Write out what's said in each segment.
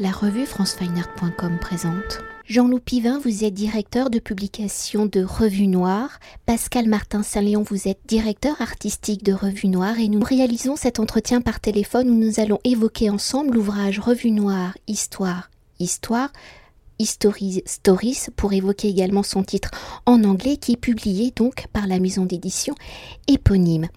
La revue francefineart.com présente. Jean-Loup Pivin, vous êtes directeur de publication de Revue Noire. Pascal Martin Saint-Léon, vous êtes directeur artistique de Revue Noire et nous réalisons cet entretien par téléphone où nous allons évoquer ensemble l'ouvrage Revue Noire, Histoire, Histoire History Stories pour évoquer également son titre en anglais qui est publié donc par la maison d'édition éponyme.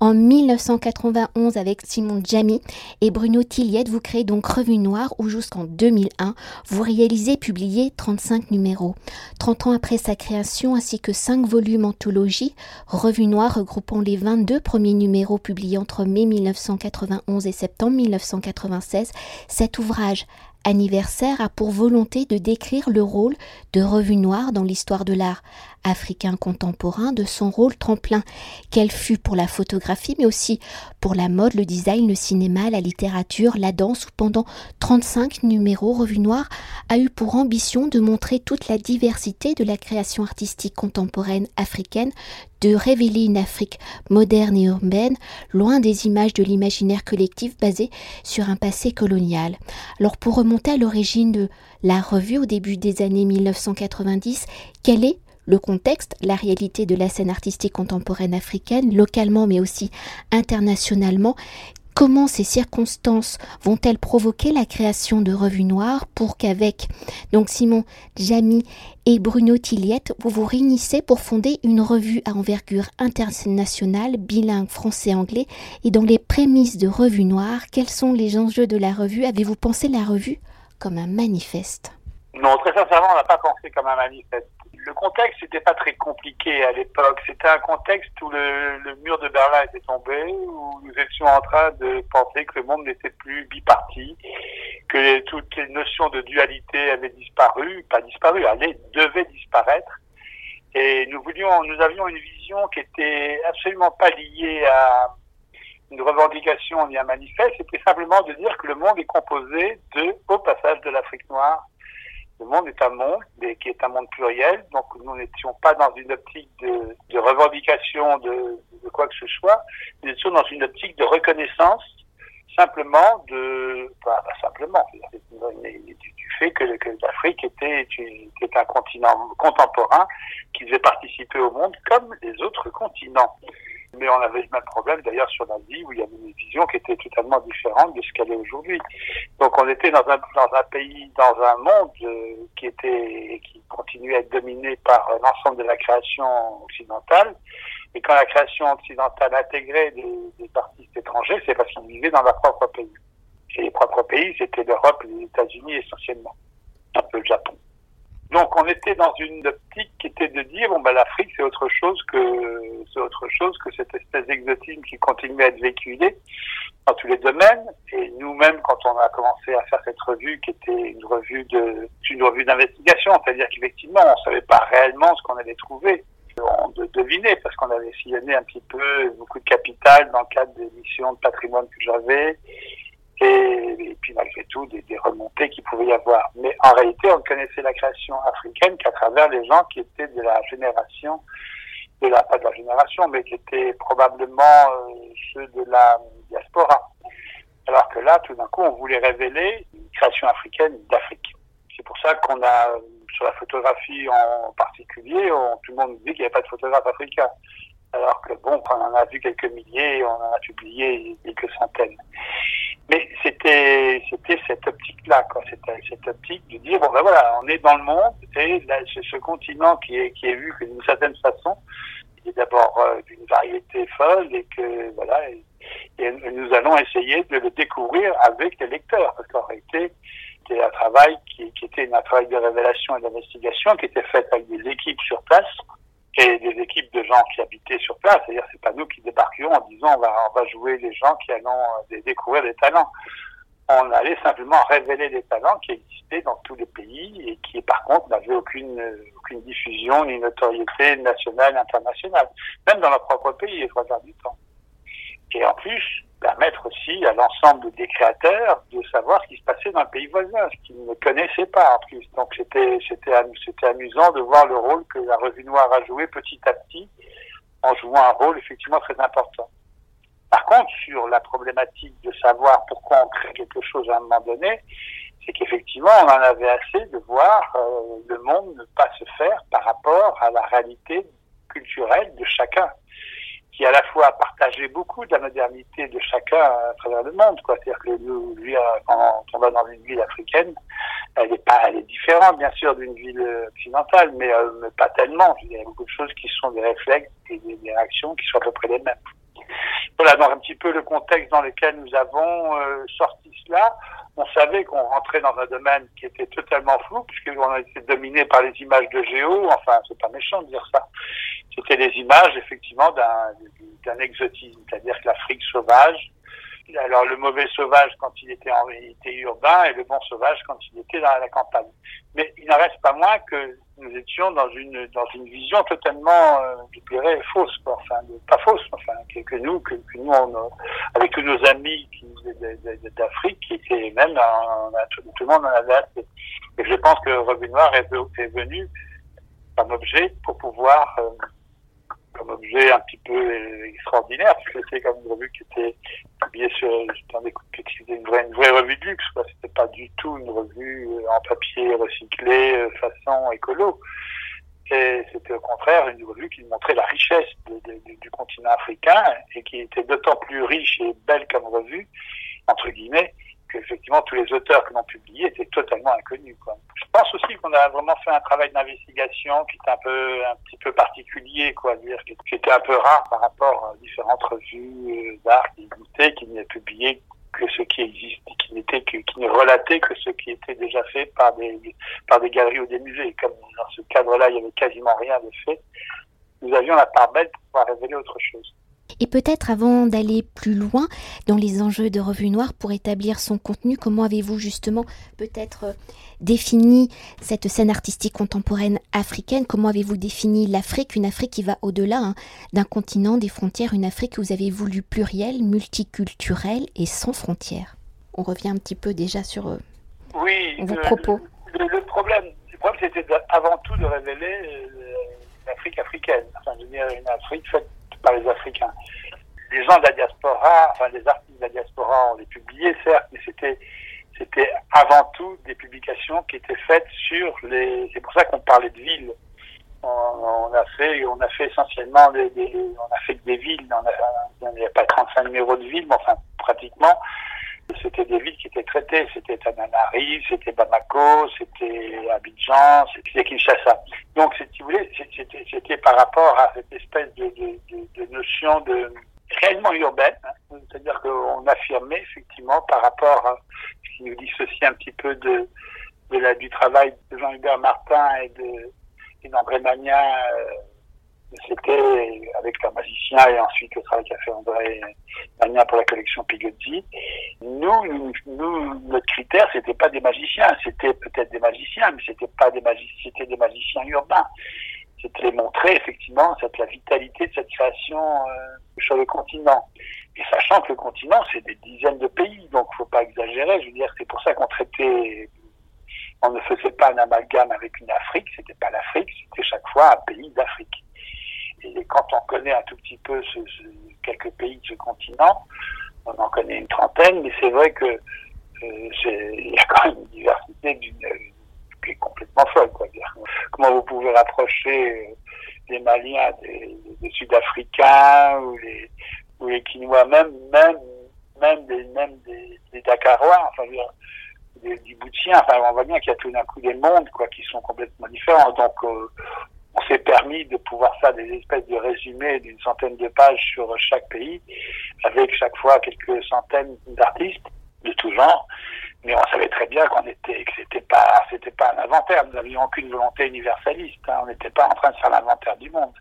En 1991 avec Simon Jamy et Bruno Tilliette, vous créez donc Revue Noire où jusqu'en 2001 vous réalisez et publiez 35 numéros. 30 ans après sa création ainsi que 5 volumes anthologie, Revue Noire regroupant les 22 premiers numéros publiés entre mai 1991 et septembre 1996, cet ouvrage anniversaire a pour volonté de décrire le rôle de Revue Noire dans l'histoire de l'art africain contemporain, de son rôle tremplin, qu'elle fut pour la photographie, mais aussi pour la mode, le design, le cinéma, la littérature, la danse, où pendant 35 numéros, Revue Noire a eu pour ambition de montrer toute la diversité de la création artistique contemporaine africaine, de révéler une Afrique moderne et urbaine, loin des images de l'imaginaire collectif basé sur un passé colonial. Alors pour remonter à l'origine de la revue au début des années 1990, quel est le contexte, la réalité de la scène artistique contemporaine africaine, localement mais aussi internationalement, Comment ces circonstances vont-elles provoquer la création de revues noires pour qu'avec donc Simon Jamy et Bruno Tilliette, vous vous réunissez pour fonder une revue à envergure internationale, bilingue français-anglais? Et dans les prémices de Revue Noire, quels sont les enjeux de la revue? Avez-vous pensé la revue comme un manifeste? Non, très sincèrement, on n'a pas pensé comme un manifeste le contexte n'était pas très compliqué à l'époque. C'était un contexte où le, mur de Berlin était tombé, où nous étions en train de penser que le monde n'était plus biparti, que toutes les notions de dualité avaient disparu, pas disparu, allaient, devaient disparaître. Et nous voulions, nous avions une vision qui était absolument pas liée à une revendication ni un manifeste, c'était simplement de dire que le monde est composé de, au passage de l'Afrique noire, le monde est un monde, mais qui est un monde pluriel, donc nous n'étions pas dans une optique de, revendication de, quoi que ce soit, nous étions dans une optique de reconnaissance simplement de, pas simplement, du, fait que, que l'Afrique était, était un continent contemporain qui devait participer au monde comme les autres continents. Mais on avait le même problème d'ailleurs sur l'Asie où il y avait une vision qui était totalement différente de ce qu'elle est aujourd'hui. Donc on était dans un, dans un pays, dans un monde euh, qui était, qui continuait à être dominé par l'ensemble de la création occidentale. Et quand la création occidentale intégrait des, des artistes étrangers, c'est parce qu'ils vivaient dans leur propre pays. Et les propres pays, c'était l'Europe et les États-Unis essentiellement, un peu le Japon. Donc on était dans une optique qui était de dire bon ben l'Afrique c'est autre chose que c'est autre chose que cette espèce d'exotisme qui continue à être véhiculé dans tous les domaines. Et nous-mêmes quand on a commencé à faire cette revue qui était une revue de une revue d'investigation c'est-à-dire qu'effectivement on savait pas réellement ce qu'on allait trouver. On devinait parce qu'on avait sillonné un petit peu beaucoup de capital dans le cadre des missions de patrimoine que j'avais et, puis malgré tout des, remontées qu'il pouvait y avoir. Mais en réalité, on ne connaissait la création africaine qu'à travers les gens qui étaient de la génération, de la, pas de la génération, mais qui étaient probablement euh, ceux de la diaspora. Alors que là, tout d'un coup, on voulait révéler une création africaine d'Afrique. C'est pour ça qu'on a, sur la photographie en particulier, tout le monde dit qu'il n'y avait pas de photographe africain. Alors que bon, on en a vu quelques milliers, on en a publié quelques centaines. Mais c'était c'était cette optique-là, quoi. C'était cette optique de dire bon ben voilà, on est dans le monde et c'est ce continent qui est qui est vu d'une certaine façon il est d'abord euh, d'une variété folle et que voilà et, nous allons essayer de le découvrir avec les lecteurs parce qu'en réalité c'était un travail qui, qui était un travail de révélation et d'investigation qui était fait avec des équipes sur place et des équipes de gens qui habitaient sur place. C'est-à-dire, c'est pas nous qui débarquions en disant on va, jouer les gens qui allons euh, découvrir des talents. On allait simplement révéler des talents qui existaient dans tous les pays et qui, par contre, n'avaient aucune, aucune diffusion ni notoriété nationale, internationale, même dans leur propre pays, les trois quarts du temps. Et en plus, permettre aussi à l'ensemble des créateurs de savoir ce qui se passait dans le pays voisin, ce qu'ils ne connaissaient pas. Donc c'était c'était amusant de voir le rôle que la revue noire a joué petit à petit en jouant un rôle effectivement très important. Par contre, sur la problématique de savoir pourquoi on crée quelque chose à un moment donné, c'est qu'effectivement, on en avait assez de voir le monde ne pas se faire par rapport à la réalité culturelle de chacun qui à la fois partagé beaucoup de la modernité de chacun à travers le monde. C'est-à-dire que nous, quand on va dans une ville africaine, elle est pas, elle est différente bien sûr d'une ville occidentale, mais, euh, pas tellement. Il y a beaucoup de choses qui sont des réflexes et des, réactions qui sont à peu près les mêmes. Voilà, dans un petit peu le contexte dans lequel nous avons euh, sorti cela, on savait qu'on rentrait dans un domaine qui était totalement flou, puisqu'on a été dominé par les images de géo. Enfin, c'est pas méchant de dire ça. C'était des images, effectivement, d'un exotisme, c'est-à-dire que l'Afrique sauvage, alors le mauvais sauvage quand il était en réalité urbain et le bon sauvage quand il était dans la campagne. Mais il n'en reste pas moins que nous étions dans une dans une vision totalement, euh, je fausse, enfin pas fausse, enfin que, nous, que, nous, on, avec nos amis d'Afrique, qui étaient même, tout, le monde en avait assez. Et je pense que Revue Noire est, est venu comme objet pour pouvoir euh, comme objet un petit peu extraordinaire, parce que c'était comme une revue qui était publiée sur, c'était une vraie, une vraie revue de luxe. Du tout une revue en papier recyclé, euh, façon écolo. Et c'était au contraire une revue qui montrait la richesse du continent africain et qui était d'autant plus riche et belle comme revue, entre guillemets, qu'effectivement tous les auteurs que l'on publié étaient totalement inconnus. Je pense aussi qu'on a vraiment fait un travail d'investigation qui était un peu un petit peu particulier, quoi, dire qui était un peu rare par rapport à différentes revues euh, d'art qui existaient, qui n'avaient publié que ce qui existe, qui n'était que, qui ne relatait que ce qui était déjà fait par des par des galeries ou des musées. Comme dans ce cadre-là, il y avait quasiment rien de fait, nous avions la part belle pour pouvoir révéler autre chose. Et peut-être avant d'aller plus loin dans les enjeux de Revue Noire pour établir son contenu, comment avez-vous justement peut-être euh, défini cette scène artistique contemporaine africaine? Comment avez-vous défini l'Afrique Une Afrique qui va au-delà hein, d'un continent, des frontières, une Afrique que vous avez voulu plurielle, multiculturelle et sans frontières? On revient un petit peu déjà sur euh, oui, vos propos. Le, problème, le problème c'était avant tout de révéler euh, l'Afrique africaine, enfin de dire une Afrique faite par les Africains. Les gens de la diaspora, enfin les artistes de la diaspora, on les publiait certes, mais c'était c'était avant tout des publications qui étaient faites sur les. C'est pour ça qu'on parlait de villes. On, a fait, on a fait essentiellement des, on a fait des villes. On n'y a pas 35 numéros de villes, mais enfin pratiquement. C'était des villes qui étaient traitées. C'était Tananarive, c'était Bamako, c'était Abidjan, c'était Kinshasa. Donc, si vous voulez, c'était par rapport à cette espèce de, de, de, de notion de réellement urbaine. Hein. C'est-à-dire qu'on affirmait effectivement par rapport à ce qui nous dissocie un petit peu de, de la, du travail de Jean-Hubert Martin et de d'André Magnin euh, c'était avec un magicien et ensuite le travail qu'a fait André Magnin pour la collection Pigozzi. Nous, nous, notre critère, c'était pas des magiciens, c'était peut-être des magiciens, mais c'était pas des magiciens, c'était des magiciens urbains. C'était montrer effectivement cette, la vitalité de cette création euh, sur le continent. Et sachant que le continent, c'est des dizaines de pays, donc faut pas exagérer. Je veux dire, c'est pour ça qu'on traitait on ne faisait pas un amalgame avec une Afrique, c'était pas l'Afrique, c'était chaque fois un pays d'Afrique. Et quand on connaît un tout petit peu quelques pays de ce continent, on en connaît une trentaine, mais c'est vrai que euh, il y a quand même une diversité d'une qui est complètement folle. Comment vous pouvez rapprocher les euh, Maliens des, Sud-Africains ou les, ou les Quinois, même, même, même des, même des, des Dakarois, enfin, des Djiboutiens, enfin, on voit bien qu'il y a tout d'un coup des mondes, quoi, qui sont complètement différents. Donc, euh, s'est permis de pouvoir faire des espèces de résumés d'une centaine de pages sur chaque pays, avec chaque fois quelques centaines d'artistes de tout genre. Mais on savait très bien qu'on était, que c'était pas, c'était pas un inventaire. Nous n'avions aucune volonté universaliste. Hein. On n'était pas en train de faire l'inventaire du monde.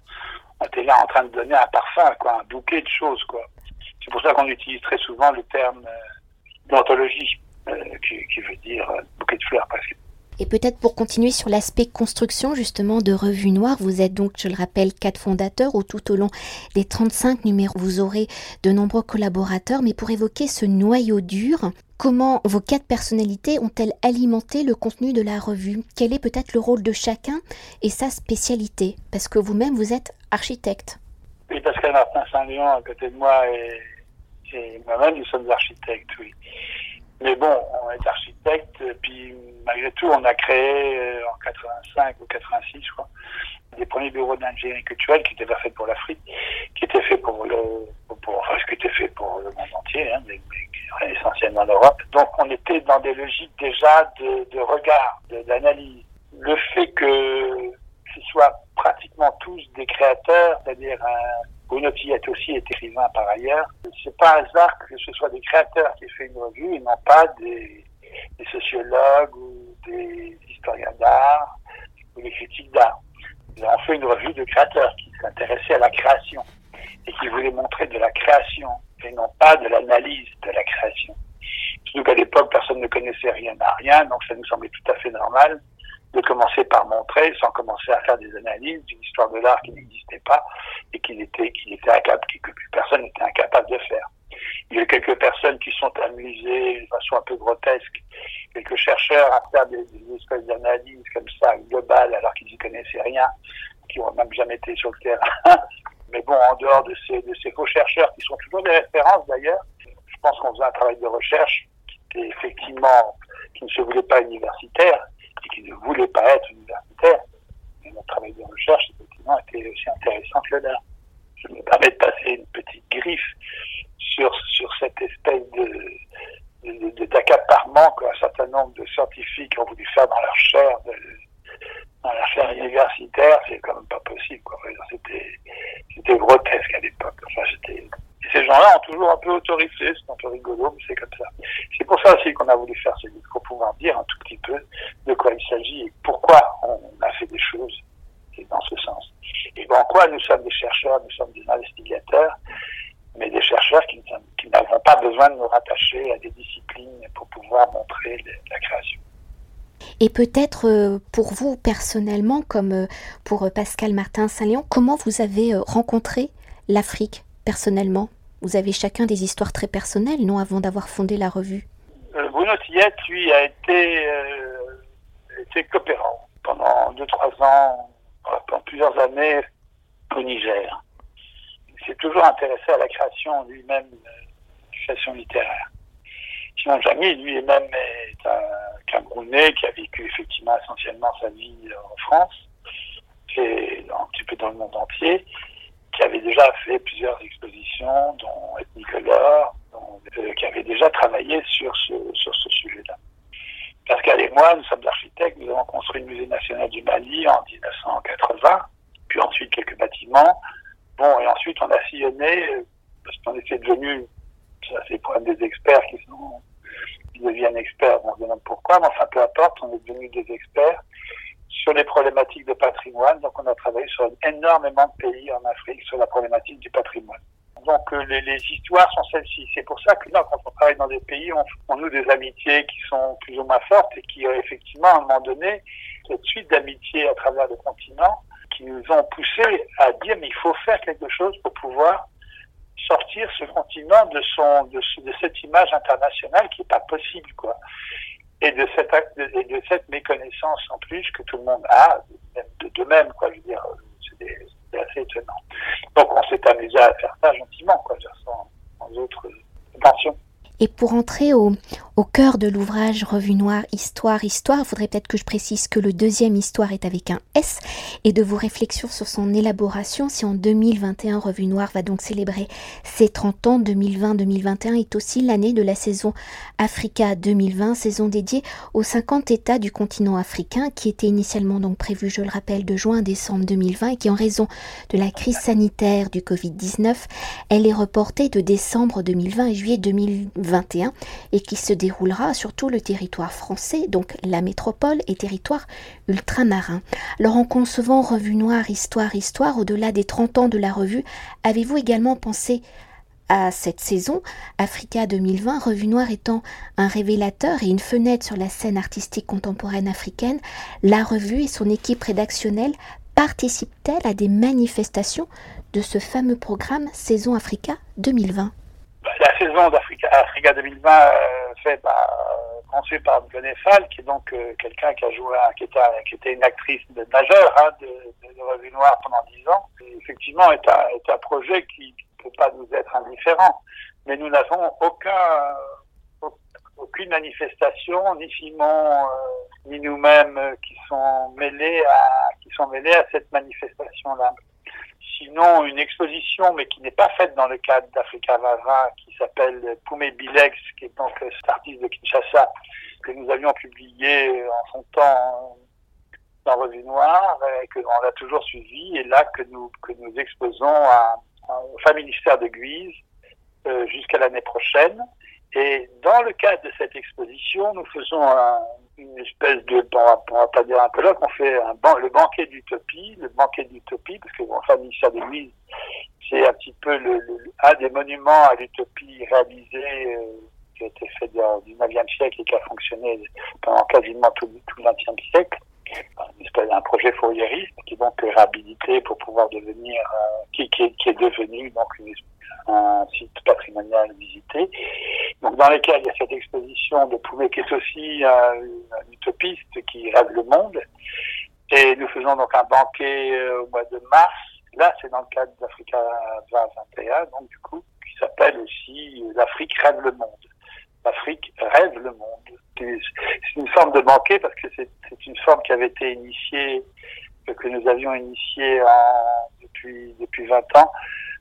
On était là en train de donner un parfum, quoi, un bouquet de choses, quoi. C'est pour ça qu'on utilise très souvent le terme euh, d'anthologie, euh, qui, veut dire euh, bouquet de fleurs, parce que et peut-être pour continuer sur l'aspect construction justement de Revue Noire, vous êtes donc, je le rappelle, quatre fondateurs ou tout au long des 35 numéros, vous aurez de nombreux collaborateurs. Mais pour évoquer ce noyau dur, comment vos quatre personnalités ont-elles alimenté le contenu de la revue? Quel est peut-être le rôle de chacun et sa spécialité? Parce que vous-même, vous êtes architecte. Oui, Pascal Martin Saint-Léon à côté de moi et, et moi-même, nous sommes architectes, oui. Mais bon, on est architecte, puis malgré tout, on a créé euh, en 85 ou 86, je crois, des premiers bureaux d'ingénierie culturelle qui étaient faits pour l'Afrique, qui étaient faits pour le, pour, enfin, qui était fait pour le monde entier, hein, mais, mais essentiellement l'Europe. Donc, on était dans des logiques déjà de, de regard, d'analyse. Le fait que ce soit pratiquement tous des créateurs, c'est-à-dire Bruno Tillette aussi est écrivain par ailleurs. C'est pas un hasard que ce soit des créateurs qui aient fait une revue et non pas des, des sociologues ou des historiens d'art ou des critiques d'art. Ils ont fait une revue de créateurs qui s'intéressaient à la création et qui voulaient montrer de la création et non pas de l'analyse de la création. Surtout qu'à l'époque, personne ne connaissait rien à rien, donc ça nous semblait tout à fait normal de commencer par montrer, sans commencer à faire des analyses d'une histoire de l'art qui n'existait pas et qu'il était, qu'il était incapable, que personne n'était incapable de faire. Il y a quelques personnes qui sont amusées de façon un peu grotesque, quelques chercheurs à faire des, espèces d'analyses comme ça, globales, alors qu'ils n'y connaissaient rien, qui n'ont même jamais été sur le terrain. Mais bon, en dehors de ces, de ces faux chercheurs, qui sont toujours des références d'ailleurs, je pense qu'on faisait un travail de recherche qui était effectivement, qui ne se voulait pas universitaire, et qui ne voulait pas être universitaire. Mais notre travail de recherche, effectivement, était aussi intéressant que le. Je me permets de passer une petite griffe sur, sur cette espèce de, d'accaparement qu'un certain nombre de scientifiques ont voulu faire dans leur chair, dans leur chaire universitaire, c'est quand même pas possible. C'était, grotesque à l'époque. Enfin, ces gens-là ont toujours un peu autorisé, c'est un peu rigolo, mais c'est comme ça. C'est pour ça aussi qu'on a voulu faire ce livre, pour pouvoir dire un tout petit peu de quoi il s'agit et pourquoi on a fait des choses dans ce sens. Et en quoi nous sommes des chercheurs, nous sommes des investigateurs, mais des chercheurs qui, qui n'avons pas besoin de nous rattacher à des disciplines pour pouvoir montrer la création. Et peut-être euh, pour vous personnellement, comme euh, pour Pascal Martin Saint-Léon, comment vous avez euh, rencontré l'Afrique personnellement? Vous avez chacun des histoires très personnelles, non, avant d'avoir fondé la revue? Euh, Bruno Tillette, lui, a été, euh, été coopérant pendant 2-3 ans, pendant plusieurs années au Niger. Il s'est toujours intéressé à la création lui-même, euh, création littéraire. Simon Jamy, lui-même, est un Camerounais qui a vécu effectivement essentiellement sa vie en France et un petit peu dans le monde entier qui avait déjà fait plusieurs expositions, dont Ethnicolor, euh, qui avait déjà travaillé sur ce, sur ce sujet-là. Pascal et moi, nous sommes architectes, nous avons construit le Musée national du Mali en 1980, puis ensuite quelques bâtiments. Bon, et ensuite on a sillonné, euh, parce qu'on était devenus, ça c'est pour des experts qui sont, qui deviennent experts, on se demande pourquoi, mais enfin peu importe, on est devenus des experts sur les problématiques de patrimoine. Donc, on a travaillé sur énormément de pays en Afrique sur la problématique du patrimoine. Donc, euh, les, histoires sont celles-ci. C'est pour ça que là, quand on travaille dans des pays, on, on noue des amitiés qui sont plus ou moins fortes et qui, euh, effectivement, à un moment donné, cette suite d'amitiés à travers le continent, qui nous ont poussé à dire, mais il faut faire quelque chose pour pouvoir sortir ce continent de son de, cette image internationale qui est pas possible quoi et de cette et de cette méconnaissance en plus que tout le monde a de, de même quoi je veux dire c'est assez étonnant. Donc on s'est amusé à faire ça gentiment quoi sans, sans autre et pour entrer au, cœur de l'ouvrage Revue Noire, Histoire, Histoire, il faudrait peut-être que je précise que le deuxième Histoire est avec un S et de vos réflexions sur son élaboration. Si en 2021, Revue Noire va donc célébrer ses 30 ans, 2020-2021 est aussi l'année de la saison Africa 2020, saison dédiée aux 50 États du continent africain qui était initialement donc prévue, je le rappelle, de juin à décembre 2020 et qui en raison de la crise sanitaire du Covid-19, elle est reportée de décembre 2020 et juillet 2020 21 et qui se déroulera sur tout le territoire français, donc la métropole et territoire ultramarin. Alors en concevant Revue Noire, Histoire, Histoire, au-delà des 30 ans de la revue, avez-vous également pensé à cette saison, Africa 2020, Revue Noire étant un révélateur et une fenêtre sur la scène artistique contemporaine africaine, la revue et son équipe rédactionnelle participent-elles à des manifestations de ce fameux programme Saison Africa 2020 la saison d'Africa Africa 2020 euh, fait bah, conçue par Gonne Fall, qui est donc euh, quelqu'un qui a joué, qui était, qui était une actrice majeure hein, de, de, de, Revue Noire pendant dix ans. Effectivement, est un, est un projet qui ne peut pas nous être indifférent. Mais nous n'avons aucun, aucune manifestation, ni Simon, euh, ni nous-mêmes euh, qui sont mêlés à qui sont mêlés à cette manifestation-là. Sinon, une exposition, mais qui n'est pas faite dans le cadre d'Africa Vava, qui s'appelle Poumé Bilex, qui est donc cet artiste de Kinshasa, que nous avions publié en son temps dans Revue Noire, et que on a toujours suivi, et là que nous que nous exposons au ministère de Guise euh, jusqu'à l'année prochaine. Et dans le cadre de cette exposition, nous faisons une espèce de, on va pas dire un colloque, on fait un le banquet d'utopie, le banquet d'utopie, parce que bon, enfin, le ministère de l'Église, c'est un petit peu le, un des monuments à l'utopie réalisé, euh, qui a été fait du 9e siècle et qui a fonctionné pendant quasiment tout, tout le 20e siècle. Un, un projet fourriériste qui est donc réhabilité pour pouvoir devenir, euh, qui, est devenu donc une, un site patrimonial visité. Donc dans lequel il y a cette exposition de Poulet qui est aussi un, utopiste qui rêve le monde. Et nous faisons donc un banquet euh, au mois de mars. Là, c'est dans le cadre d'Africa 2021, donc du coup, qui s'appelle aussi L'Afrique rêve le monde. L'Afrique rêve le monde. C'est une forme de banquet parce que c'est une forme qui avait été initiée, que nous avions initiée depuis, depuis 20 ans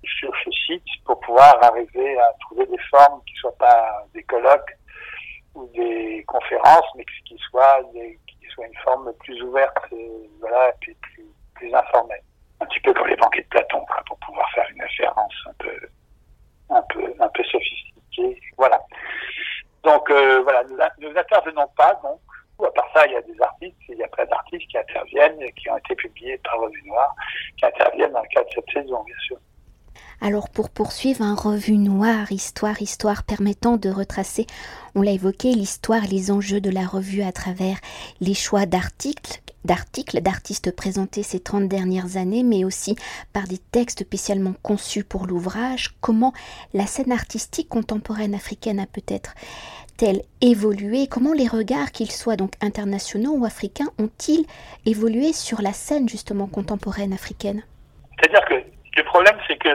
sur ce site pour pouvoir arriver à trouver des formes qui soient pas des colloques ou des conférences, mais qui soient qui soient une forme plus ouverte, et, voilà, et plus, plus informelle. Un petit peu comme les banquets de Platon, pour pouvoir faire une référence un peu, un peu, un peu sophistiquée. Voilà. Donc euh, voilà, nous, n'intervenons pas donc. À part ça, il y a des artistes, il y a plein d'artistes qui interviennent, qui ont été publiés par Revue Noire, qui interviennent dans le cadre de cette saison, bien sûr. Alors pour poursuivre un revue noire, histoire, histoire permettant de retracer, on l'a évoqué, l'histoire les enjeux de la revue à travers les choix d'articles, d'articles, d'artistes présentés ces 30 dernières années, mais aussi par des textes spécialement conçus pour l'ouvrage, comment la scène artistique contemporaine africaine a peut-être elle évolué? Comment les regards, qu'ils soient donc internationaux ou africains, ont-ils évolué sur la scène justement contemporaine africaine? C'est-à-dire que le problème, c'est que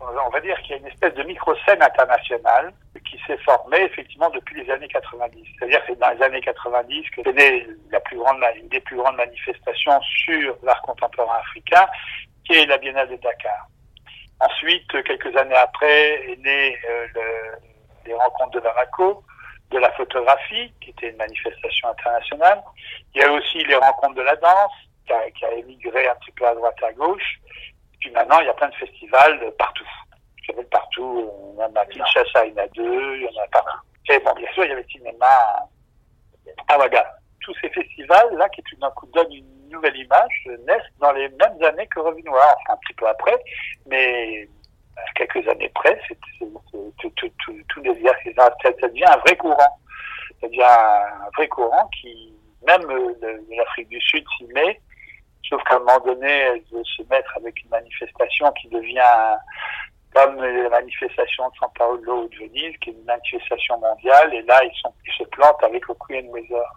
on va dire qu'il y a une espèce de micro-scène internationale qui s'est formée effectivement depuis les années 90. C'est-à-dire que c'est dans les années 90 que c'est la plus grande, une des plus grandes manifestations sur l'art contemporain africain, qui est la Biennale de Dakar. Ensuite, quelques années après, est né euh, les rencontres de Bamako, de la photographie, qui était une manifestation internationale. Il y a aussi les rencontres de la danse, qui a, émigré un petit peu à droite à gauche. Maintenant, il y a plein de festivals partout. En a partout. Il y en a à Kinshasa, il y en a deux, il y en a partout. Et bon, bien sûr, il y avait le cinéma à Ouaga. Tous ces festivals-là, qui tout d'un coup donnent une nouvelle image, naissent dans les mêmes années que Revue enfin un petit peu après, mais quelques années près, c'est, tout, tout devient, ça devient un vrai courant. Ça devient un vrai courant qui, même l'Afrique du Sud s'y met, Sauf qu'à un moment donné, veut se mettre avec une manifestation qui devient comme la manifestation de São Paulo ou de Venise, qui est une manifestation mondiale, et là, ils, se plantent avec le Queen Weather.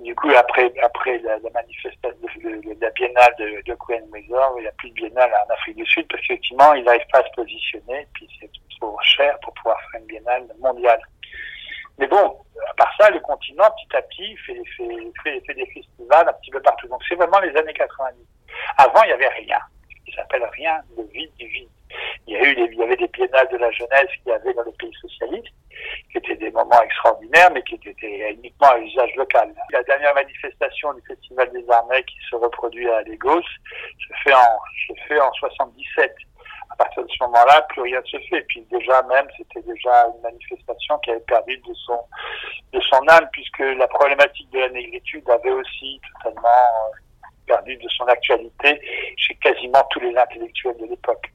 Du coup, après, après la, manifestation, de, la biennale de, de Queen Weather, il n'y a plus de biennale en Afrique du Sud, parce qu'effectivement, ils n'arrivent pas à se positionner, puis c'est trop cher pour pouvoir faire une biennale mondiale. Mais bon, à part ça, le continent, petit à petit, fait, fait, fait, des festivals un petit peu partout. Donc c'est vraiment les années 90. Avant, il n'y avait rien. Il s'appelle rien, le vide du vide. Il y, a eu des, il y avait des biennales de la jeunesse qu'il y avait dans les pays socialistes, qui étaient des moments extraordinaires, mais qui étaient uniquement à usage local. La dernière manifestation du Festival des Armées qui se reproduit à Lagos se fait en, se fait en 77 à partir de ce moment-là, plus rien ne se fait. Et puis déjà même, c'était déjà une manifestation qui avait perdu de son de son âme, puisque la problématique de la négritude avait aussi totalement euh, perdu de son actualité chez quasiment tous les intellectuels de l'époque.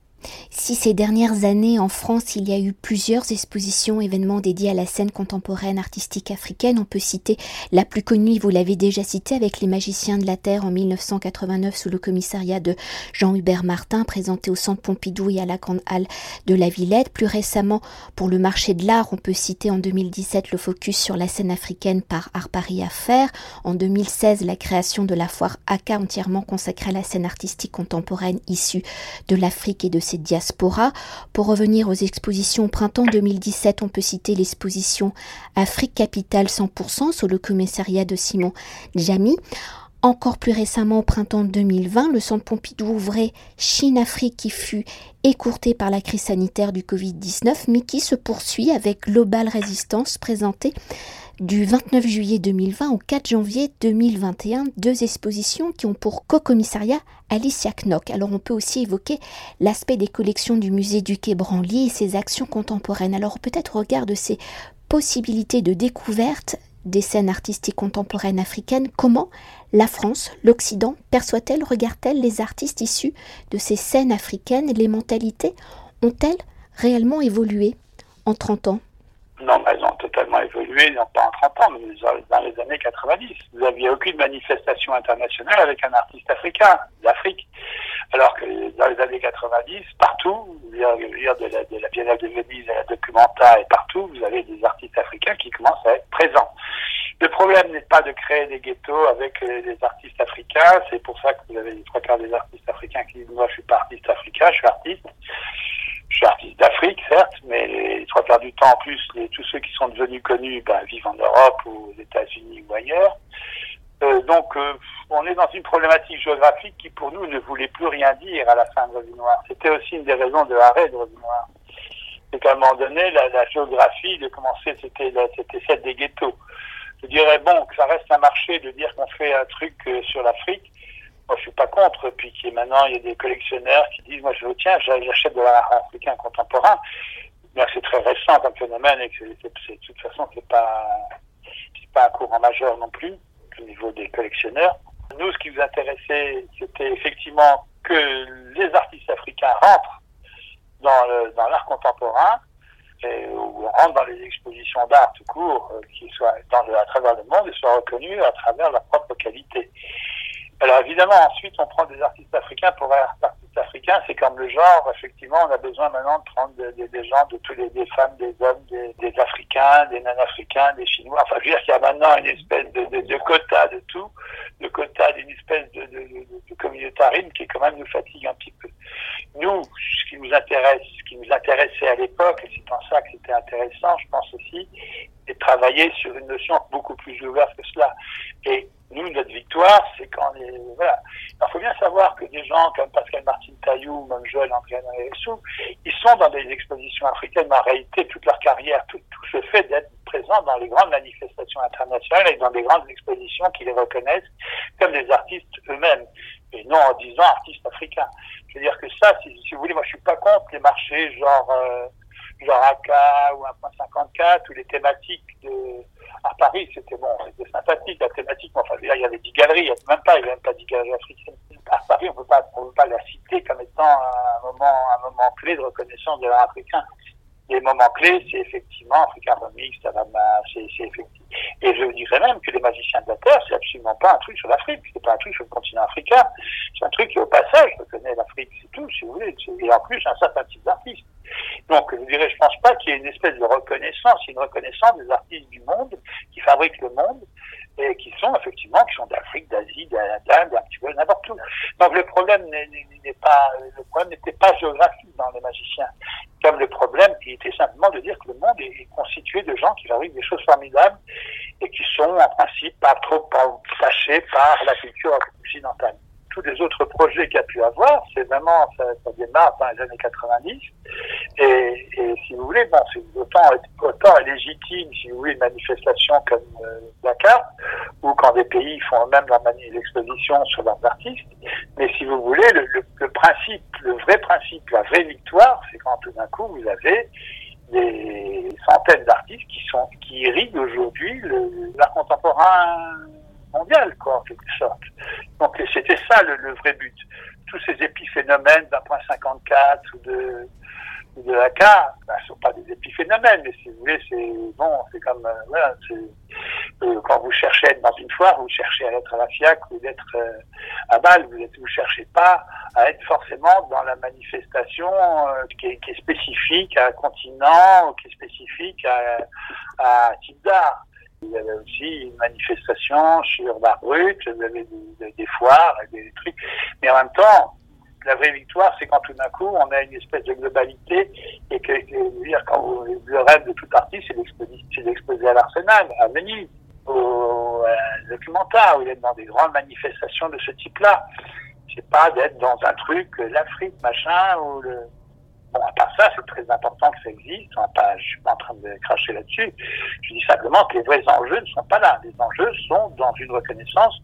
Si ces dernières années en France il y a eu plusieurs expositions, événements dédiés à la scène contemporaine artistique africaine, on peut citer la plus connue, vous l'avez déjà citée, avec les magiciens de la Terre en 1989 sous le commissariat de Jean-Hubert Martin, présenté au Centre Pompidou et à la Grande Halle de la Villette. Plus récemment, pour le marché de l'art, on peut citer en 2017 le focus sur la scène africaine par Art Paris Affaires. En 2016, la création de la foire ACA entièrement consacrée à la scène artistique contemporaine issue de l'Afrique et de ces diasporas. Pour revenir aux expositions printemps 2017, on peut citer l'exposition Afrique Capitale 100% sous le commissariat de Simon Jamy. Encore plus récemment, au printemps 2020, le Centre Pompidou ouvrait Chine-Afrique qui fut écourté par la crise sanitaire du Covid-19, mais qui se poursuit avec Global Resistance présenté du 29 juillet 2020 au 4 janvier 2021, deux expositions qui ont pour co-commissariat Alicia Knock. Alors on peut aussi évoquer l'aspect des collections du musée du Quai Branly et ses actions contemporaines. Alors peut-être au regard ces possibilités de découverte des scènes artistiques contemporaines africaines, comment la France, l'Occident, perçoit-elle, regarde-t-elle les artistes issus de ces scènes africaines? Les mentalités ont-elles réellement évolué en 30 ans? Non, elles ont totalement évolué, non pas en 30 ans, mais dans les années 90. Vous n'aviez aucune manifestation internationale avec un artiste africain, d'Afrique. Alors que dans les années 90, partout, de la, de la Biennale de Venise à la Documenta et partout, vous avez des artistes africains qui commencent à être présents. Le problème n'est pas de créer des ghettos avec les artistes africains. C'est pour ça que vous avez les trois quarts des artistes africains qui disent, moi, je suis pas artiste africain, je suis artiste. Je suis artiste d'Afrique, certes, mais les trois quarts du temps, en plus, tous ceux qui sont devenus connus ben, vivent en Europe ou aux États-Unis ou ailleurs. Euh, donc, euh, on est dans une problématique géographique qui, pour nous, ne voulait plus rien dire à la fin de Revue Noire. C'était aussi une des raisons de l'arrêt de Revue Noire. C'est qu'à un moment donné, la, géographie de commencer, c'était c'était celle des ghettos. Je dirais, bon, que ça reste un marché de dire qu'on fait un truc euh, sur l'Afrique, moi, je suis pas contre. Puis qui maintenant, il y a des collectionneurs qui disent, moi, je tiens, j'achète de l'art africain contemporain. Mais c'est très récent comme phénomène et que c'est, de toute façon, c'est pas, c'est pas un courant majeur non plus au niveau des collectionneurs. Nous, ce qui nous intéressait, c'était effectivement que les artistes africains rentrent dans, l'art contemporain ou rentrent dans les expositions d'art tout court, euh, soient à travers le monde et soient reconnus à travers leur propre qualité. Alors évidemment, ensuite, on prend des artistes africains pour être artistes africains. C'est comme le genre, effectivement, on a besoin maintenant de prendre des, gens de tous les des femmes, des hommes, des, des Africains, des non-africains, des Chinois. Enfin, je veux dire qu'il y a maintenant une espèce de, de, de quota de tout, de quota d'une espèce de, de, communautarisme qui quand même nous fatigue un petit peu. Nous, ce qui nous intéresse, ce qui nous intéressait à l'époque, et c'est en ça que c'était intéressant, je pense aussi, c'est de travailler sur une notion beaucoup plus ouverte que cela. Et nous, notre victoire, c'est quand les... Voilà. Il faut bien savoir que des gens comme Pascal Martin Taillou, même Joël André Sou, ils sont dans des expositions africaines, mais en réalité, toute leur carrière, tout, tout ce fait d'être présents dans les grandes manifestations internationales et dans des grandes expositions qui les reconnaissent comme des artistes eux-mêmes, et non en disant artistes africains. Je veux dire que ça, si, vous voulez, moi je suis pas contre les marchés genre... Euh, genre AK ou 1.54 ou les thématiques de à Paris, c'était bon, c'était sympathique, la thématique, enfin, il y avait 10 galeries, il n'y a même pas, il n'y a même pas 10 galeries africaines. À Paris, on ne peut pas, la citer comme étant un moment, un moment clé de reconnaissance de l'art africain. Les moments clés, c'est effectivement Africa Remix, c'est effectivement. Et je dirais même que les magiciens de la Terre, c'est absolument pas un truc sur l'Afrique, c'est pas un truc sur le continent africain. C'est un truc qui, au passage, reconnaît l'Afrique, c'est tout, si vous voulez. Et en plus, un certain type d'artistes. Donc, je dirais, je pense pas qu'il y ait une espèce de reconnaissance, une reconnaissance des artistes du monde qui fabriquent le monde et qui sont effectivement, qui sont d'Afrique, d'Asie, d'Inde, un petit peu n'importe où. Donc le problème n'est pas, le problème n'était pas géographique dans les magiciens, comme le problème qui était simplement de dire que le monde est, constitué de gens qui fabriquent des choses formidables et qui sont en principe pas trop fâchés par la culture occidentale tous les autres projets qu'il a pu avoir, c'est vraiment, ça, ça, démarre dans les années 90. Et, si vous voulez, bon, c'est autant, autant légitime, si vous voulez, une manifestation comme euh, Dakar, ou quand des pays font même leur l'exposition sur leurs artistes. Mais si vous voulez, le, le, le principe, le vrai principe, la vraie victoire, c'est quand tout d'un coup, vous avez des centaines d'artistes qui sont qui irriguent aujourd'hui l'art contemporain mondial, quoi, en quelque sorte. Donc c'était ça le, le, vrai but. Tous ces épiphénomènes d'un point 54 ou de de la carte, ben, ce ne sont pas des épiphénomènes, mais si vous voulez, c'est bon, c'est comme euh, euh, quand vous cherchez à être dans une foire, vous cherchez à être à la FIAC ou d'être euh, à Bâle, vous ne cherchez pas à être forcément dans la manifestation euh, qui, est, spécifique à un continent, qui est spécifique à, un type d'art. Il y avait aussi une manifestation sur l'art brut, vous avez des, des foires, des trucs, mais en même temps, La vraie victoire, c'est quand tout d'un coup, on a une espèce de globalité et que, quand le rêve de tout artiste, c'est d'exposer à l'Arsenal, à Venise, au documentaire, où il est dans des grandes manifestations de ce type-là. C'est pas d'être dans un truc, l'Afrique, machin, ou le, Bon, à part ça, c'est très important que ça existe. Pas, je suis pas en train de cracher là-dessus. Je dis simplement que les vrais enjeux ne sont pas là. Les enjeux sont dans une reconnaissance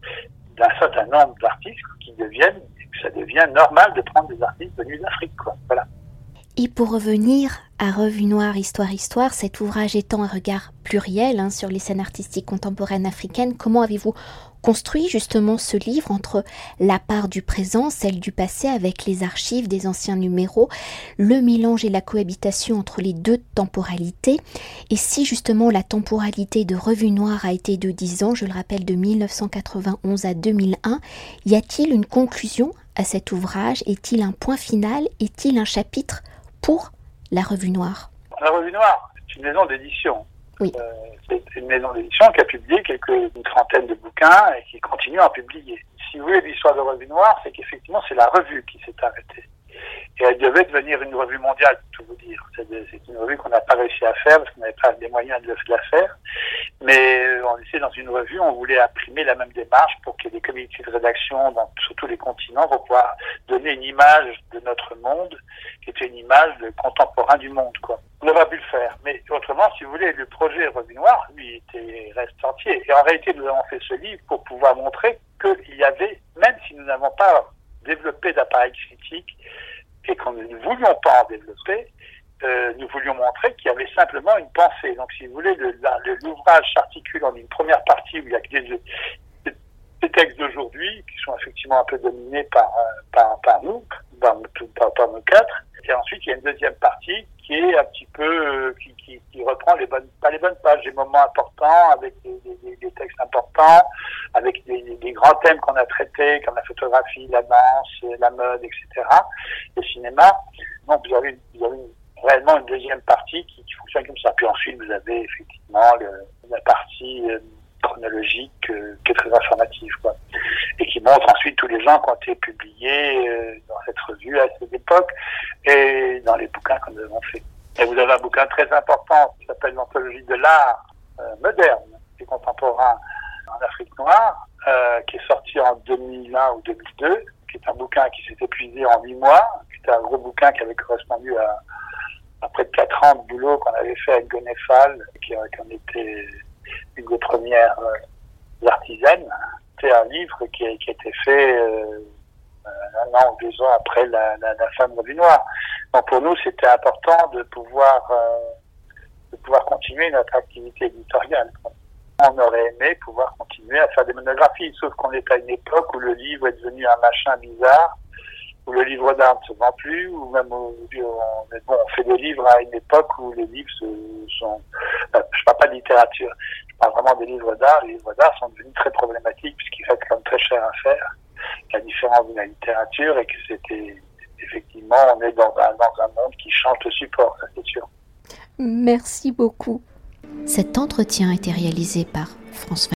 d'un certain nombre d'artistes qui deviennent, ça devient normal de prendre des artistes venus d'Afrique, quoi. Voilà. Et pour revenir à Revue Noire, Histoire, Histoire, cet ouvrage étant un regard pluriel hein, sur les scènes artistiques contemporaines africaines, comment avez-vous construit justement ce livre entre la part du présent, celle du passé avec les archives des anciens numéros, le mélange et la cohabitation entre les deux temporalités? Et si justement la temporalité de Revue Noire a été de 10 ans, je le rappelle de 1991 à 2001, y a-t-il une conclusion à cet ouvrage Est-il un point final? Est-il un chapitre pour la Revue Noire? La Revue Noire, c'est une maison d'édition. Oui. Euh, c'est une maison d'édition qui a publié quelques, une trentaine de bouquins et qui continue à en publier. Si vous voulez, l'histoire de Revue Noire, c'est qu'effectivement, c'est la revue qui s'est arrêtée. Et elle devait devenir une revue mondiale, pour tout vous dire. C'est une revue qu'on n'a pas réussi à faire parce qu'on n'avait pas les moyens de la faire. Mais euh, on était dans une revue, on voulait imprimer la même démarche pour que les communautés de rédaction dans, sur tous les continents vont pouvoir donner une image de notre monde qui était une image de contemporain du monde. Quoi. On n'aurait pas pu le faire. Mais autrement, si vous voulez, le projet Revue Noire, lui, était, reste entier. Et en réalité, nous avons fait ce livre pour pouvoir montrer qu'il y avait, même si nous n'avons pas développé d'appareil critique, et qu'on ne voulions pas en développer, euh, nous voulions montrer qu'il y avait simplement une pensée. Donc, si vous voulez, l'ouvrage s'articule en une première partie où il y a des, des textes d'aujourd'hui qui sont effectivement un peu dominés par, euh, par, par nous, par, par, par, nos quatre. Et ensuite, il y a une deuxième partie qui est un petit peu, euh, qui, reprend les bonnes, pas les bonnes pages, les moments importants, avec des, textes importants, avec des, grands thèmes qu'on a traités, comme la photographie, la danse, la mode, etc., le cinéma. Donc, vous avez, vous avez réellement une deuxième partie qui, fonctionne comme ça. Puis ensuite, vous avez effectivement la partie euh, chronologique euh, est très informative, quoi. Et qui montre ensuite tous les gens qui ont été publiés euh, dans cette revue à cette époque et dans les bouquins que nous avons fait. Et vous avez un bouquin très important qui s'appelle l'anthologie de l'art euh, moderne et contemporain en Afrique noire, euh, qui est sorti en 2001 ou 2002, qui est un bouquin qui s'est épuisé en huit mois, qui était un gros bouquin qui avait correspondu à, près de quatre ans de boulot qu'on avait fait avec Gonefal, qui en était une des premières euh, artisanes. C'est un livre qui a, été fait euh, un an ou deux ans après la, la, la fin de Revue Noire. Donc pour nous, c'était important de pouvoir euh, de pouvoir continuer notre activité éditoriale. On aurait aimé pouvoir continuer à faire des monographies, sauf qu'on est à une époque où le livre est devenu un machin bizarre où le livre d'art ne se vend plus, ou même aujourd'hui on, bon, on fait des livres à une époque où les livres se, sont, euh, je parle pas de littérature, je parle vraiment des livres d'art. Les livres d'art sont devenus très problématiques puisqu'ils restent quand même très cher à faire, la différence de la littérature et que c'était effectivement on est dans un, dans un monde qui change le support, ça c'est sûr. Merci beaucoup. Cet entretien a été réalisé par François